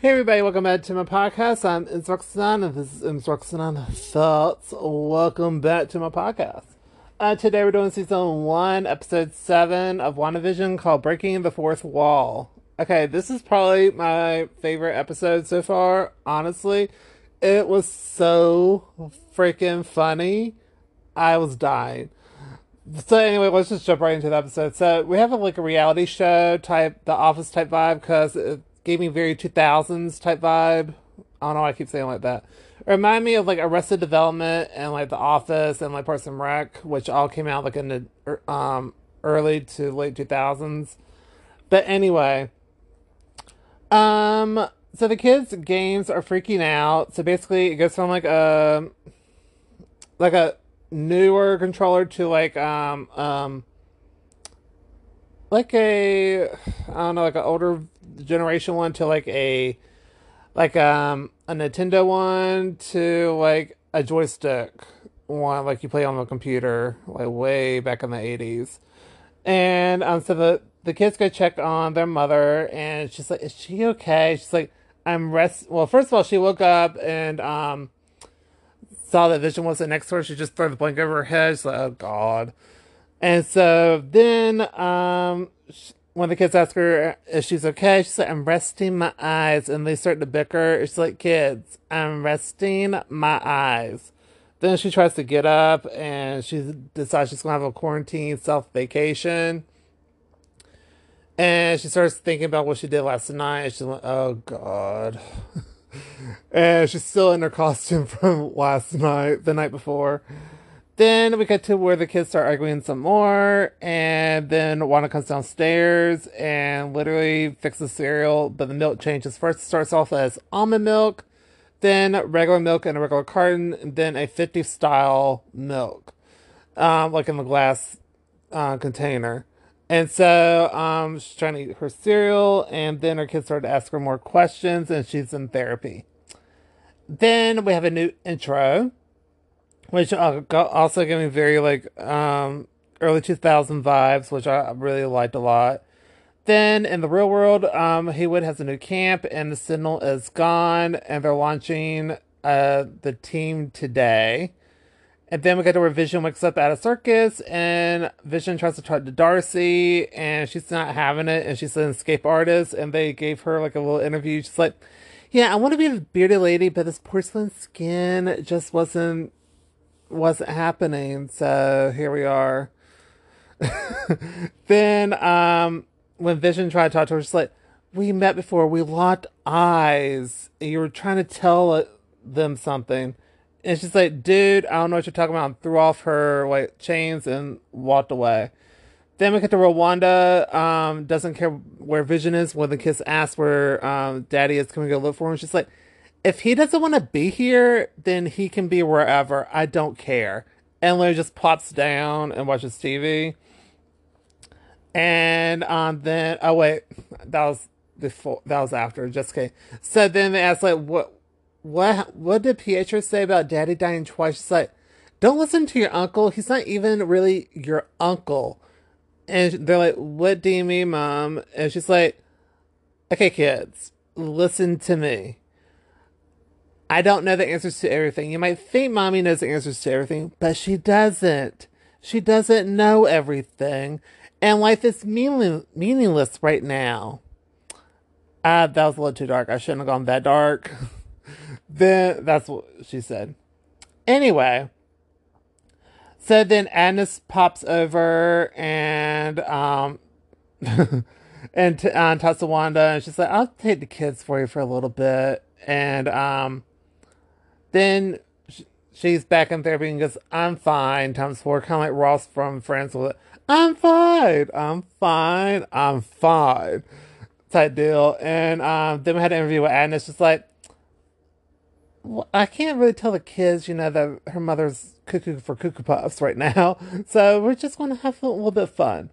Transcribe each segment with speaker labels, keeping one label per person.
Speaker 1: Hey everybody, welcome back to my podcast. I'm Roxanne, and this is Roxanne Thoughts. Welcome back to my podcast. Uh, today we're doing season one, episode seven of WandaVision called Breaking the Fourth Wall. Okay, this is probably my favorite episode so far, honestly. It was so freaking funny. I was dying. So anyway, let's just jump right into the episode. So we have a, like a reality show type, the office type vibe, because gave me very 2000s type vibe. I don't know why I keep saying like that. It reminded me of like Arrested Development and like The Office and like Parks and Rec, which all came out like in the er, um, early to late 2000s. But anyway, um, so the kids' games are freaking out. So basically, it goes from like a like a newer controller to like um um like a I don't know like an older generation one to like a like um a Nintendo one to like a joystick one like you play on the computer like way back in the 80s and um so the the kids go check on their mother and she's like is she okay? She's like i'm rest well first of all she woke up and um saw that vision wasn't next to her. She just threw the blanket over her head. She's like oh god. And so then um when the kids ask her if she's okay, she's like, I'm resting my eyes. And they start to bicker. It's like, kids, I'm resting my eyes. Then she tries to get up and she decides she's going to have a quarantine self vacation. And she starts thinking about what she did last night. And she's like, oh, God. and she's still in her costume from last night, the night before. Then we get to where the kids start arguing some more, and then Wanda comes downstairs and literally fixes cereal, but the milk changes. First, it starts off as almond milk, then regular milk in a regular carton, and then a 50 style milk, um, like in the glass uh, container. And so um, she's trying to eat her cereal, and then her kids start to ask her more questions, and she's in therapy. Then we have a new intro which also gave me very like um, early 2000 vibes, which I really liked a lot. Then in the real world, um, Hayward has a new camp, and the Sentinel is gone, and they're launching uh, the team today. And then we get to where Vision wakes up at a circus, and Vision tries to talk to Darcy, and she's not having it, and she's an escape artist, and they gave her like a little interview. She's like, "Yeah, I want to be a bearded lady, but this porcelain skin just wasn't wasn't happening. So here we are. then um, when Vision tried to talk to her, she's like, "We met before. We locked eyes. And you were trying to tell them something." And she's like, "Dude, I don't know what you're talking about." And threw off her like chains and walked away. Then we get to Wanda. Um, doesn't care where Vision is. When the kids ask where um, Daddy is, can we go look for him? She's like, if he doesn't want to be here, then he can be wherever. I don't care. And Larry just pops down and watches TV. And um, then oh wait, that was before that was after. Just kidding. So then they asked like what what what did Pietro say about Daddy dying twice? She's like, don't listen to your uncle. He's not even really your uncle. And they're like, what do you mean, mom? And she's like, okay, kids, listen to me I don't know the answers to everything. You might think mommy knows the answers to everything, but she doesn't. She doesn't know everything. And life is meaning- meaningless right now. Uh, that was a little too dark. I shouldn't have gone that dark. then that's what she said. Anyway. So then Agnes pops over and um and t- uh, Wanda and she's like, I'll take the kids for you for a little bit. And um then she's back in therapy and goes, I'm fine, times four, kind of like Ross from Friends with. I'm fine, I'm fine, I'm fine, type deal. And um, then we had an interview with Agnes, just like, I can't really tell the kids, you know, that her mother's cuckoo for Cocoa Puffs right now. So we're just going to have a little bit of fun.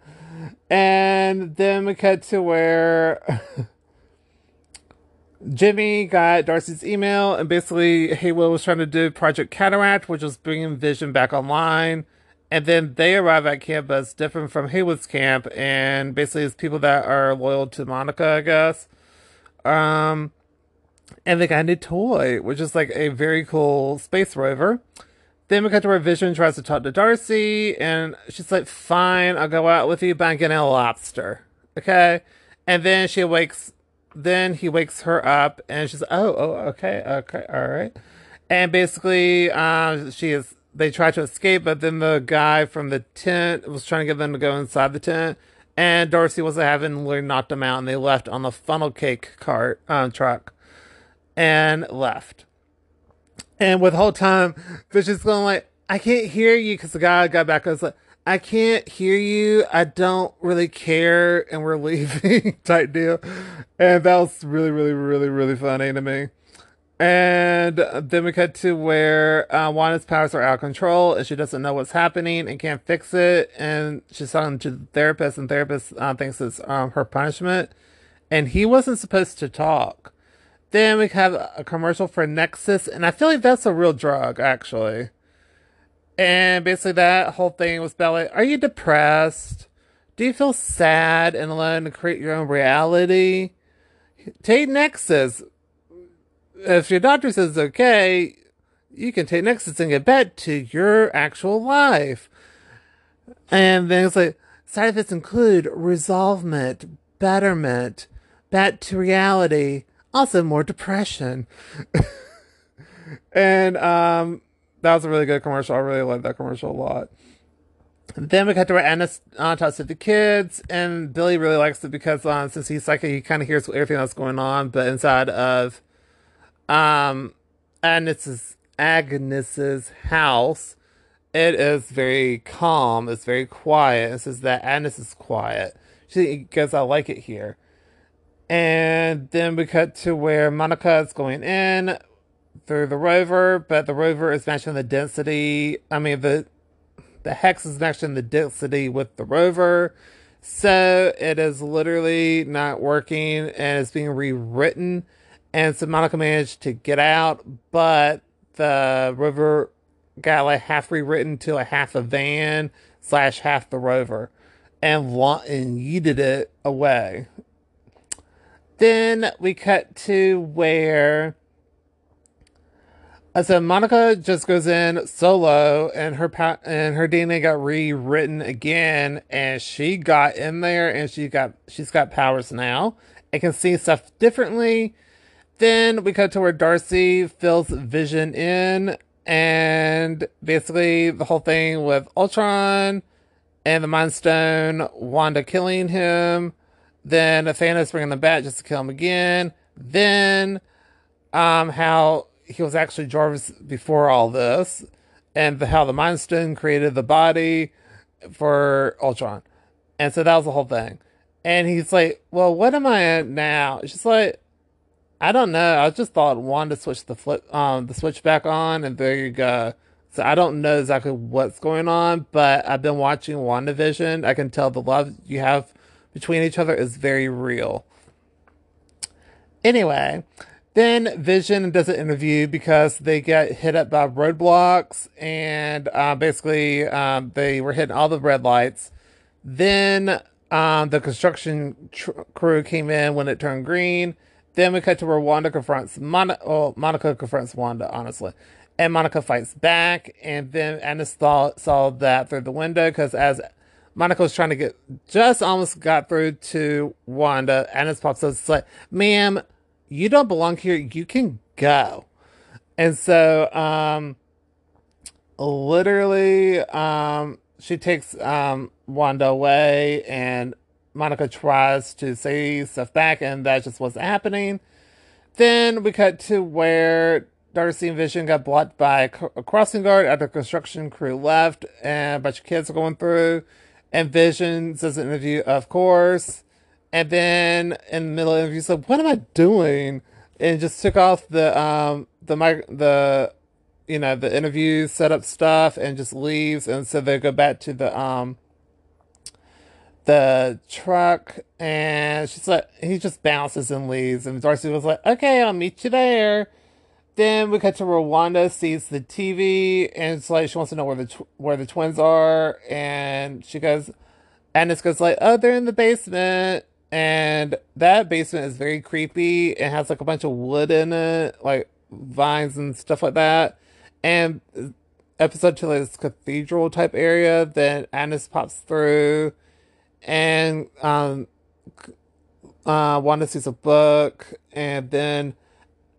Speaker 1: And then we cut to where Jimmy got Darcy's email, and basically Hayward was trying to do Project Cataract, which was bringing Vision back online. And then they arrive at camp, it's different from Hayward's camp, and basically it's people that are loyal to Monica, I guess. Um, and they got a new toy, which is like a very cool space rover. Then we cut to where Vision tries to talk to Darcy, and she's like, "Fine, I'll go out with you, but I'm getting a lobster." Okay, and then she wakes. Then he wakes her up, and she's, "Oh, oh, okay, okay, all right." And basically, uh, she is. They try to escape, but then the guy from the tent was trying to get them to go inside the tent, and Darcy was having literally knocked them out, and they left on the funnel cake cart uh, truck, and left. And with the whole time, Vision's going like, I can't hear you because the guy got back. I was like, I can't hear you. I don't really care, and we're leaving type deal. And that was really, really, really, really funny to me. And then we cut to where uh, Wanda's powers are out of control and she doesn't know what's happening and can't fix it. And she's talking to the therapist, and therapist uh, thinks it's um, her punishment. And he wasn't supposed to talk. Then we have a commercial for Nexus, and I feel like that's a real drug, actually. And basically, that whole thing was about like, are you depressed? Do you feel sad and alone to create your own reality? Take Nexus if your doctor says okay, you can take Nexus and get back to your actual life. And then it's like side effects include resolvement, betterment, back to reality, also more depression. and um that was a really good commercial. I really loved that commercial a lot. then we cut to where Anna uh, talks to the kids, and Billy really likes it because um, since he's psychic, he kind of hears everything that's going on, but inside of um, Agnes's Agnes's house, it is very calm. It's very quiet. It says that Agnes is quiet. She goes, I like it here. And then we cut to where Monica is going in through the rover, but the rover is matching the density. I mean, the the hex is matching the density with the rover. So it is literally not working and it's being rewritten and so Monica managed to get out, but the rover got like half rewritten to a half a van slash half the rover, and lo- and yeeted it away. Then we cut to where. Uh, so Monica just goes in solo, and her pa- and her DNA got rewritten again, and she got in there, and she got she's got powers now, and can see stuff differently. Then we cut to where Darcy fills Vision in, and basically the whole thing with Ultron and the Mind Stone, Wanda killing him, then Thanos bringing them back just to kill him again, then um, how he was actually Jarvis before all this, and the, how the Mind Stone created the body for Ultron. And so that was the whole thing. And he's like, Well, what am I at now? Just like, I don't know. I just thought Wanda switched the flip, um, the switch back on, and there you go. So I don't know exactly what's going on, but I've been watching WandaVision. I can tell the love you have between each other is very real. Anyway, then Vision does an interview because they get hit up by roadblocks, and uh, basically um, they were hitting all the red lights. Then um, the construction tr- crew came in when it turned green then we cut to where Wanda confronts Mon- oh, Monica confronts Wanda, honestly. And Monica fights back, and then Agnes saw, saw that through the window because as Monica was trying to get, just almost got through to Wanda, Agnes pops up. It's like, ma'am, you don't belong here. You can go. And so, um, literally, um, she takes, um, Wanda away and Monica tries to say stuff back, and that just wasn't happening. Then we cut to where Darcy and Vision got blocked by a crossing guard after construction crew left, and a bunch of kids are going through. And Vision does an interview, of course. And then in the middle of the interview, said, "What am I doing?" And just took off the um the mic the you know the interview setup stuff and just leaves. And so they go back to the um the truck and she's like he just bounces and leaves and Darcy was like, Okay, I'll meet you there. Then we cut to Wanda sees the TV and it's like she wants to know where the tw- where the twins are and she goes Agnes goes like, Oh, they're in the basement and that basement is very creepy. It has like a bunch of wood in it, like vines and stuff like that. And episode to this cathedral type area. Then Agnes pops through, and um, uh, Wanda sees a book, and then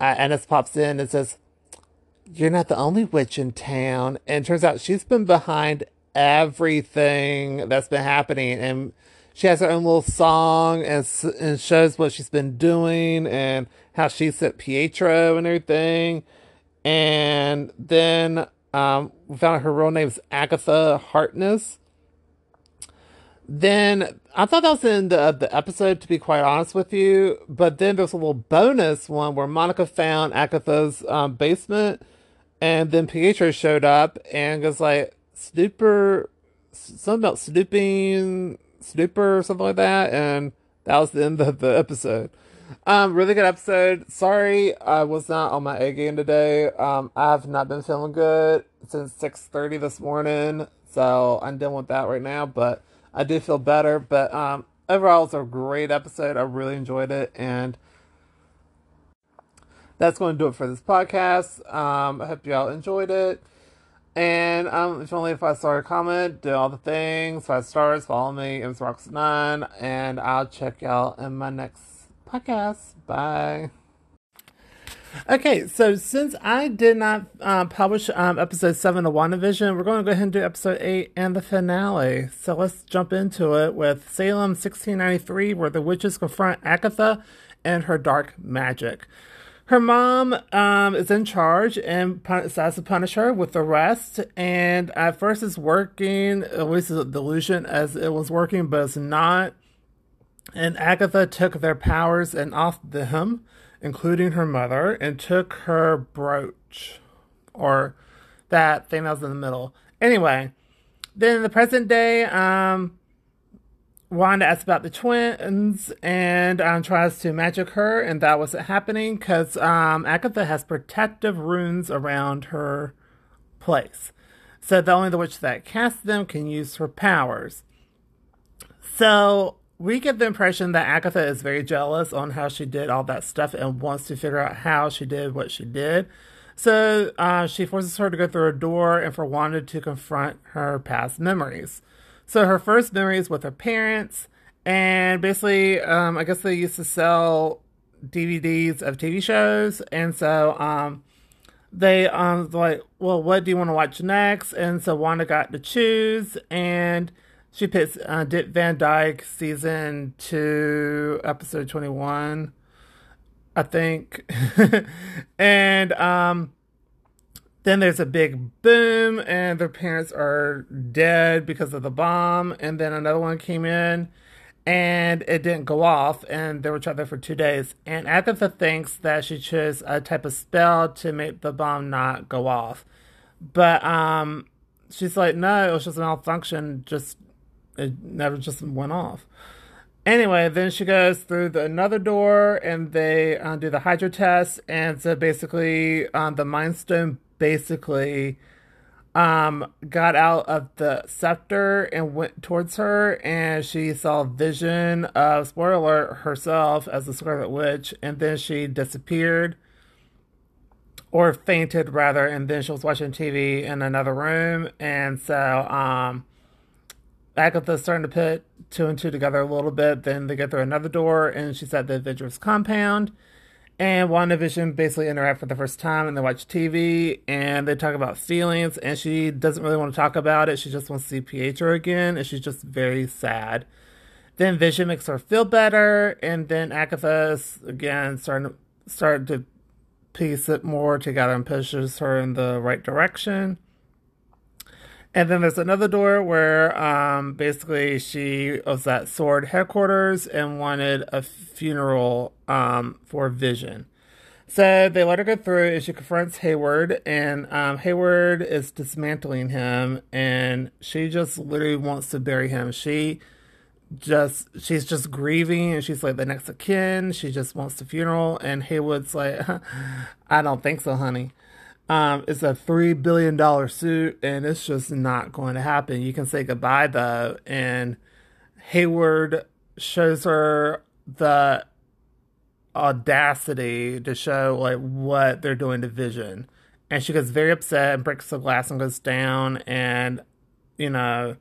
Speaker 1: uh, pops in and says, "You're not the only witch in town." And turns out she's been behind everything that's been happening, and she has her own little song and, and shows what she's been doing and how she sent Pietro and everything. And then um, we found out her real name is Agatha Harkness. Then I thought that was in the end of the episode, to be quite honest with you. But then there's a little bonus one where Monica found Agatha's um, basement, and then Pietro showed up and was like, "Snooper, something about snooping, Snooper or something like that, and that was the end of the episode. Um, really good episode. Sorry, I was not on my A game today. Um, I have not been feeling good since six thirty this morning, so I'm dealing with that right now. But I do feel better. But um, overall, it's a great episode. I really enjoyed it, and that's going to do it for this podcast. Um, I hope y'all enjoyed it. And um, if only a five star comment, do all the things, five stars, follow me, it's Rocks9, and I'll check y'all in my next podcast. Bye. Okay, so since I did not uh, publish um, episode 7 of WandaVision, we're going to go ahead and do episode 8 and the finale. So let's jump into it with Salem 1693, where the witches confront Agatha and her dark magic. Her mom um, is in charge and decides to punish her with arrest. And at first, it's working. At least it's a delusion as it was working, but it's not. And Agatha took their powers and off them, including her mother, and took her brooch, or that thing that was in the middle. Anyway, then in the present day, um, Wanda asks about the twins and um, tries to magic her, and that wasn't happening because um, Agatha has protective runes around her place. So the only the witch that casts them can use her powers. So we get the impression that Agatha is very jealous on how she did all that stuff and wants to figure out how she did what she did. So uh, she forces her to go through a door and for Wanda to confront her past memories. So her first memory is with her parents, and basically, um, I guess they used to sell DVDs of TV shows, and so um, they um like, well, what do you want to watch next? And so Wanda got to choose, and she picks uh, Dick Van Dyke season two, episode twenty one, I think, and um then there's a big boom, and their parents are dead because of the bomb. And then another one came in, and it didn't go off, and they were trapped there for two days. And Agatha thinks that she chose a type of spell to make the bomb not go off. But um, she's like, no, it was just a malfunction. Just it never just went off. Anyway, then she goes through the, another door and they uh, do the hydro test. And so basically, um, the Mind Stone basically um, got out of the scepter and went towards her, and she saw a vision of spoiler alert herself as the Scarlet Witch, and then she disappeared or fainted rather, and then she was watching TV in another room, and so um, Agatha's starting to put two and two together a little bit. Then they get through another door, and she's at the Avengers compound and WandaVision basically interact for the first time and they watch TV and they talk about feelings and she doesn't really want to talk about it. She just wants to see Pietro again and she's just very sad. Then Vision makes her feel better and then Agatha's again starting to start to piece it more together and pushes her in the right direction. And then there's another door where um, basically she was at Sword headquarters and wanted a funeral um, for Vision. So they let her go through and she confronts Hayward, and um, Hayward is dismantling him, and she just literally wants to bury him. She just she's just grieving and she's like the next of kin she just wants the funeral and hayward's like i don't think so honey um, it's a three billion dollar suit, and it's just not going to happen. You can say goodbye though, and Hayward shows her the audacity to show like what they're doing to Vision, and she gets very upset and breaks the glass and goes down, and you know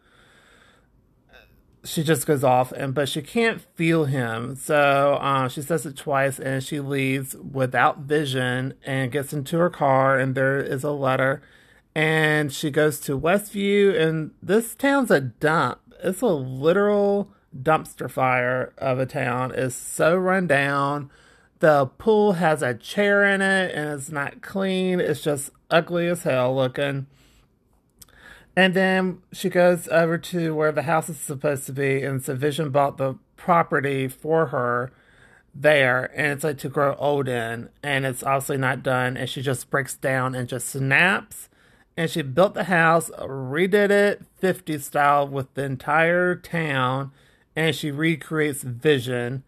Speaker 1: she just goes off and but she can't feel him. So uh, she says it twice and she leaves without vision and gets into her car and there is a letter. And she goes to westview and this town's a dump. It's a literal dumpster fire of a town. It's so run down. The pool has a chair in it and it's not clean. It's just ugly as hell looking and then she goes over to where the house is supposed to be, and so Vision bought the property for her there, and it's like to grow old in, and it's obviously not done, and she just breaks down and just snaps. And she built the house, redid it 50 style with the entire town, and she recreates Vision.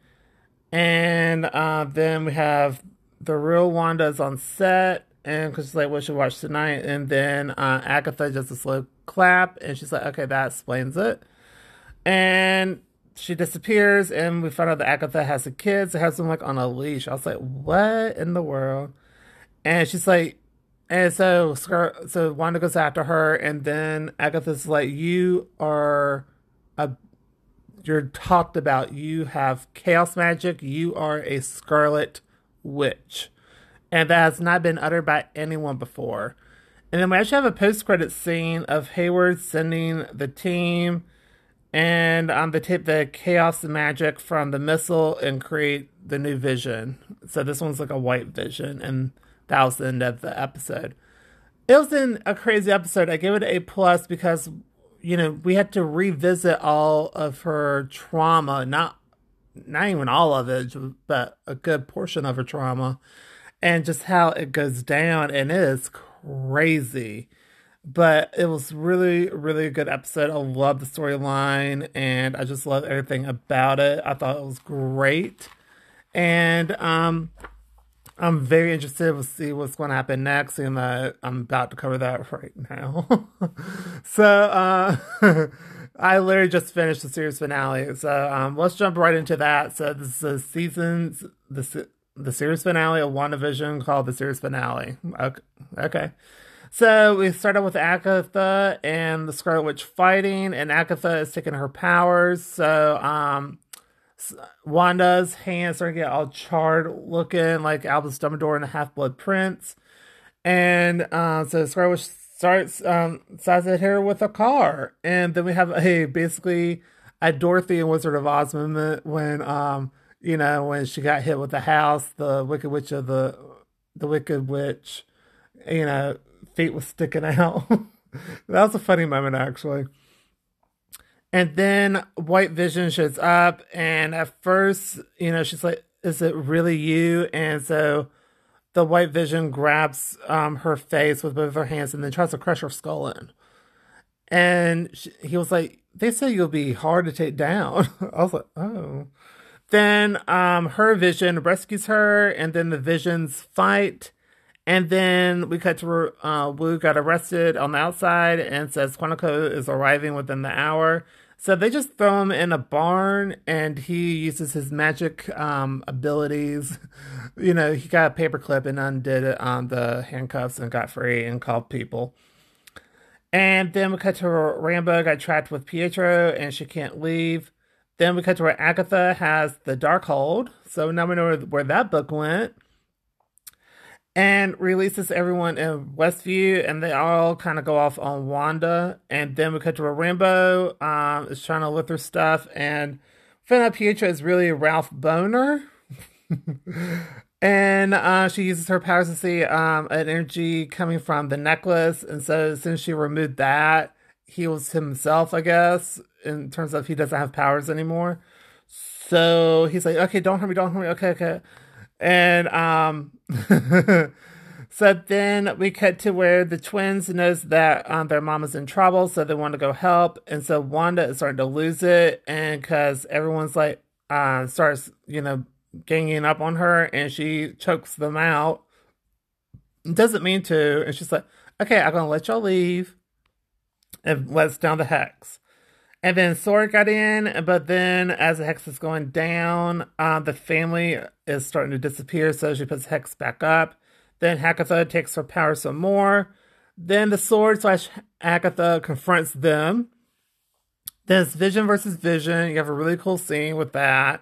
Speaker 1: And uh, then we have the real Wanda's on set, and because she's like, what should watch tonight? And then uh, Agatha does a slow clap, and she's like, okay, that explains it. And she disappears, and we find out that Agatha has a kid, so has them like on a leash. I was like, what in the world? And she's like, and so so Wanda goes after her, and then Agatha's like, you are a you're talked about. You have chaos magic. You are a scarlet witch and that has not been uttered by anyone before. And then we actually have a post credit scene of Hayward sending the team and on um, the tape the chaos and magic from the missile and create the new vision. So this one's like a white vision, and that was the end of the episode. It was in a crazy episode. I gave it a plus because you know we had to revisit all of her trauma, not not even all of it, but a good portion of her trauma and just how it goes down and it is crazy. But it was really really a good episode. I love the storyline and i just love everything about it. I thought it was great. And um i'm very interested. To see what's going to happen next and i'm about to cover that right now. So uh I literally just finished the series finale, so um, let's jump right into that. So this is seasons, the the series finale of WandaVision called the series finale. Okay. okay. So we start out with Agatha and the Scarlet Witch fighting, and Agatha is taking her powers. So um, Wanda's hands are get all charred, looking like Albus Dumbledore and the Half Blood Prince. And uh, so Scarlet Witch starts um, starts at her with a car, and then we have a basically a Dorothy and Wizard of Oz moment when um you know, when she got hit with the house, the Wicked Witch of the the Wicked Witch, you know, feet was sticking out. that was a funny moment actually. And then White Vision shows up, and at first, you know, she's like, "Is it really you?" And so the White Vision grabs um, her face with both her hands and then tries to crush her skull in. And she, he was like, "They say you'll be hard to take down." I was like, "Oh." Then um, her vision rescues her, and then the visions fight. And then we cut to uh, Woo got arrested on the outside and says Quantico is arriving within the hour. So they just throw him in a barn and he uses his magic um, abilities. You know, he got a paperclip and undid it on the handcuffs and got free and called people. And then we cut to Rambeau got trapped with Pietro and she can't leave. Then we cut to where Agatha has the Darkhold. So now we know where, that book went. And releases everyone in Westview, and they all kind of go off on Wanda. And then we cut to where Rambeau um, is trying to look through stuff, and find out Pietro is really Ralph Bohner. and uh, she uses her powers to see um, an energy coming from the necklace. And so since she removed that, heals himself, I guess, in terms of he doesn't have powers anymore. So he's like, okay, don't hurt me, don't hurt me, okay, okay. And um so then we cut to where the twins knows that um, their mom is in trouble, so they want to go help. And so Wanda is starting to lose it, and because everyone's like uh, starts, you know, ganging up on her, and she chokes them out. Doesn't mean to, and she's like, "Okay, I'm gonna let y'all leave." and lets down the hex. And then Sword got in, but then as the hex is going down, uh, the family is starting to disappear, so she puts hex back up. Then Agatha takes her power some more. Then the sword slash Agatha confronts them. Then it's Vision versus Vision. You have a really cool scene with that.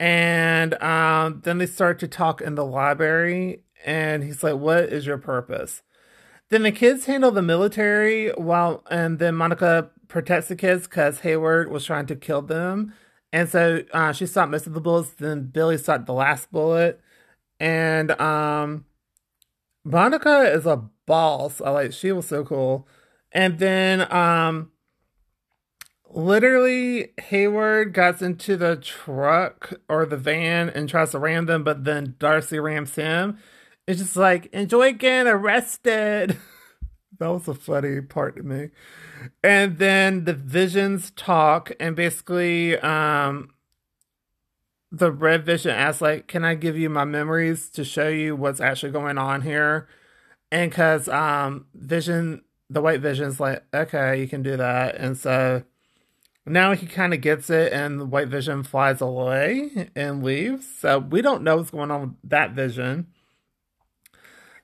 Speaker 1: And um, then they start to talk in the library, and he's like, What is your purpose? Then the kids handle the military while, and then Monica protects the kids because Hayward was trying to kill them. And so uh, she stopped most of the bullets. Then Billy stopped the last bullet. And um, Monica is a boss. I like she was so cool. And then um literally Hayward gets into the truck or the van and tries to ram them, but then Darcy rams him. It's just like, enjoy getting arrested. that was a funny part to me. And then the visions talk and basically um the red vision asks like, Can I give you my memories to show you what's actually going on here? And cause um Vision the white vision's like, okay, you can do that. And so now he kind of gets it, and the white vision flies away and leaves. So we don't know what's going on with that vision.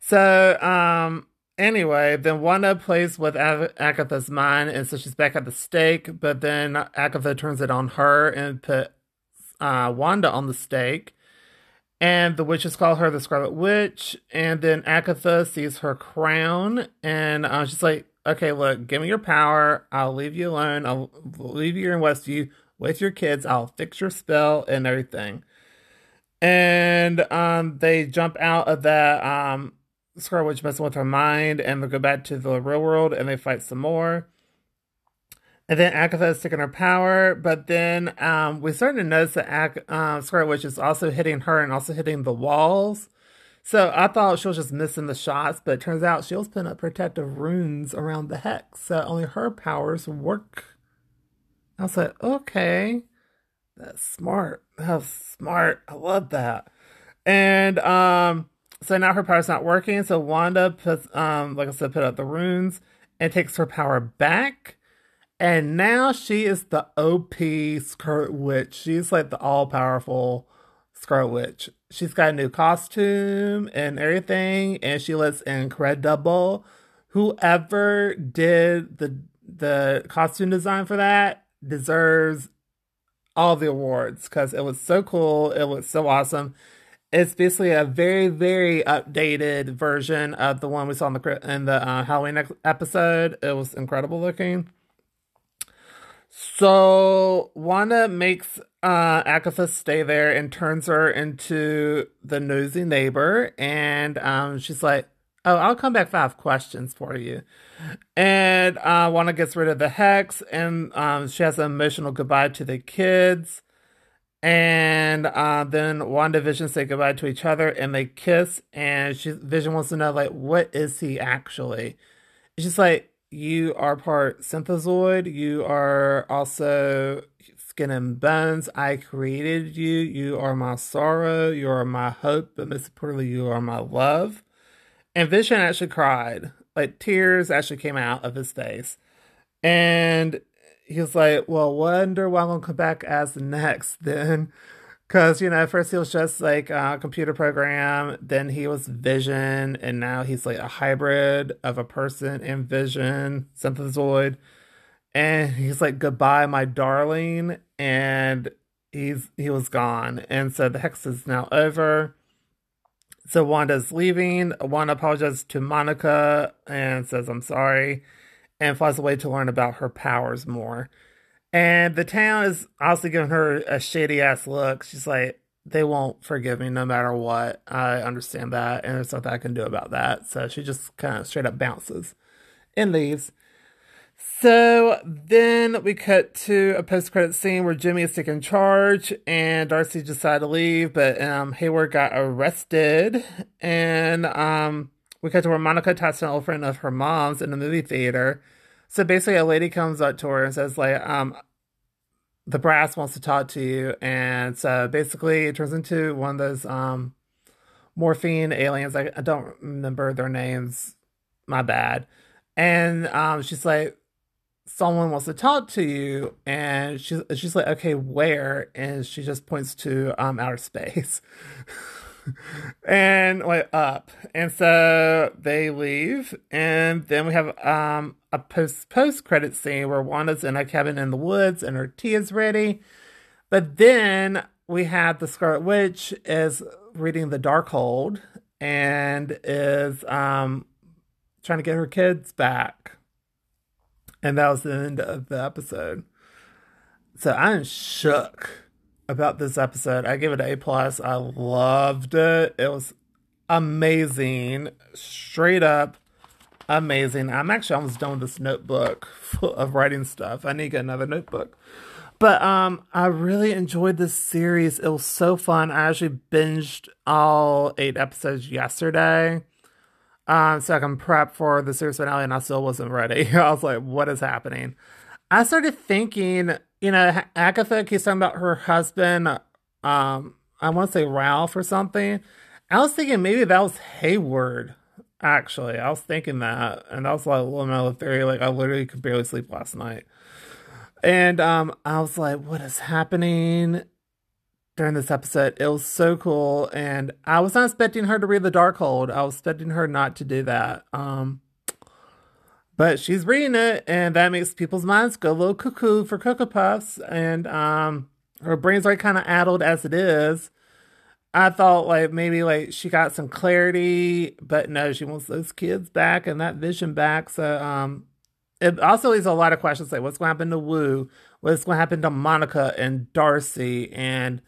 Speaker 1: So, um, anyway, then Wanda plays with Agatha's mind, and so she's back at the stake. But then Agatha turns it on her and put uh, Wanda on the stake. And the witches call her the Scarlet Witch. And then Agatha sees her crown, and uh, she's like, okay, look, give me your power. I'll leave you alone. I'll leave you in Westview with your kids. I'll fix your spell and everything. And um, they jump out of that um, Scarlet Witch messing with her mind, and they go back to the real world, and they fight some more. And then Agatha is taking her power, but then um, we start to notice that Ag- uh, Scarlet Witch is also hitting her and also hitting the walls. So I thought she was just missing the shots, but it turns out she was putting up protective runes around the hex, so only her powers work. I was like, okay, that's smart. That's smart. I love that. And um, so now her power's not working. So Wanda puts, um, like I said, put out the runes and takes her power back. And now she is the OP Scarlet Witch. She's like the all powerful Scarlet Witch. She's got a new costume and everything, and she looks incredible. Whoever did the the costume design for that deserves all the awards because it was so cool. It was so awesome. It's basically a very, very updated version of the one we saw in the in the uh, Halloween episode. It was incredible looking. So Wanda makes uh, Agatha stay there and turns her into the nosy neighbor, and um, she's like, "Oh, I'll come back I have questions for you." And uh, Wanda gets rid of the hex, and um, she has an emotional goodbye to the kids. And uh, then Wanda Vision say goodbye to each other, and they kiss. And she Vision wants to know, like, what is he actually? It's just like, you are part synthezoid. You are also skin and bones. I created you. You are my sorrow. You are my hope. But most importantly, you are my love. And Vision actually cried. Like tears actually came out of his face. And he was like, Well, wonder what I'm to come back as next then. Because, you know, first he was just like a computer program, then he was Vision, and now he's like a hybrid of a person and Vision, synthezoid. And he's like, goodbye, my darling. And he's he was gone. And so the hex is now over. So Wanda's leaving. Wanda apologizes to Monica and says, I'm sorry, and flies away to learn about her powers more. And the town is also giving her a shady ass look. She's like, they won't forgive me no matter what. I understand that, and there's nothing I can do about that. So she just kind of straight up bounces and leaves. So then we cut to a post credit scene where Jimmy is taking charge and Darcy decided to leave, but um, Hayward got arrested. And um, we cut to where Monica talks to an old friend of her mom's in the movie theater so basically, a lady comes up to her and says, like, um, the brass wants to talk to you. And so basically, it turns into one of those um, morphine aliens. I, I don't remember their names. My bad. And um, she's like, someone wants to talk to you and she's she's like okay where and she just points to um outer space and like up. And so they leave and then we have um a post post credit scene where wanda's in a cabin in the woods and her tea is ready. But then we have the scarlet witch is reading the darkhold and is um trying to get her kids back. And that was the end of the episode. So I'm shook about this episode. I give it an A plus. I loved it. It was amazing. Straight up amazing. I'm actually almost done with this notebook of writing stuff. I need to get another notebook. But um I really enjoyed this series. It was so fun. I actually binged all eight episodes yesterday um, so I can prep for the series finale, and I still wasn't ready. I was like, "What is happening?" I started thinking, you know, Agatha keeps talking about her husband. Um, I want to say Ralph or something. I was thinking maybe that was Hayward. Actually, I was thinking that, and that was like little theory. Like I literally could barely sleep last night, and um, I was like, "What is happening?" during this episode. It was so cool, and I was not expecting her to read the Darkhold. I was expecting her not to do that. Um, but she's reading it, and that makes people's minds go a little cuckoo for Cocoa Puffs, and um, her brain's already kind of addled as it is. I thought like maybe like she got some clarity, but no, she wants those kids back and that vision back. So um, it also leaves a lot of questions like what's going to happen to Woo, what's going to happen to Monica and Darcy, and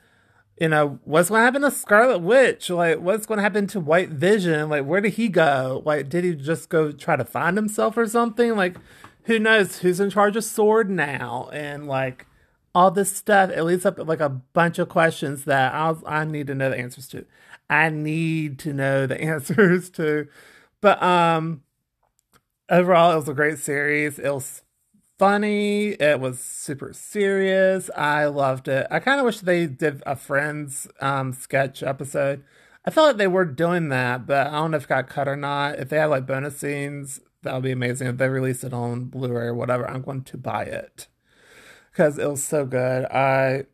Speaker 1: you know, what's going to happen to Scarlet Witch? Like, what's going to happen to White Vision? Like, where did he go? Like, did he just go try to find himself or something? Like, who knows who's in charge of Sword now? And like, all this stuff, it leads up like a bunch of questions that I'll, I need to know the answers to. I need to know the answers to. But, um, overall, it was a great series. It was funny. It was super serious. I loved it. I kind of wish they did a Friends um, sketch episode. I felt like they were doing that, but I don't know if it got cut or not. If they had like bonus scenes, that would be amazing. If they released it on Blu-ray or whatever, I'm going to buy it because it was so good. I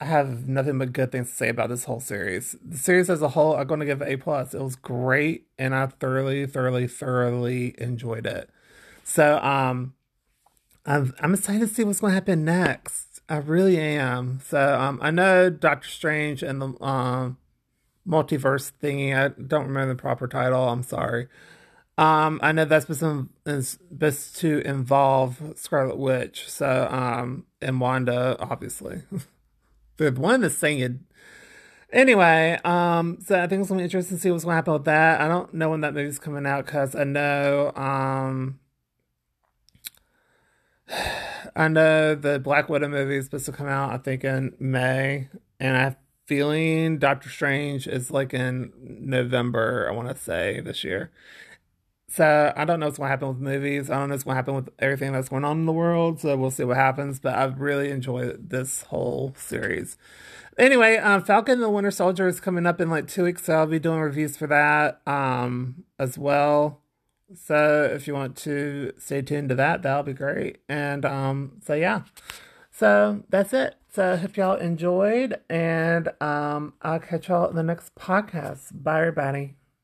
Speaker 1: I have nothing but good things to say about this whole series. The series as a whole, I'm going to give it A plus. It was great, and I thoroughly, thoroughly, thoroughly enjoyed it. So, um, I'm, I'm excited to see what's going to happen next. I really am. So um, I know Doctor Strange and the um, multiverse thingy. I don't remember the proper title. I'm sorry. Um, I know that's supposed to, involve Scarlet Witch. So um, and Wanda, obviously. the one that's saying Anyway, um, so I think it's gonna be interesting to see what's gonna happen with that. I don't know when that movie's coming out because I know um I know the Black Widow movie is supposed to come out, I think, in May, and I feeling Doctor Strange is like in November, I want to say, this year. So I don't know what's going to happen with movies. I don't know what's going to happen with everything that's going on in the world. So we'll see what happens. But I've really enjoyed this whole series. Anyway, um, Falcon and the Winter Soldier is coming up in like two weeks. So I'll be doing reviews for that um, as well. So if you want to stay tuned to that, that'll be great. And um, so yeah. So that's it. So I hope y'all enjoyed and um I'll catch y'all in the next podcast. Bye everybody.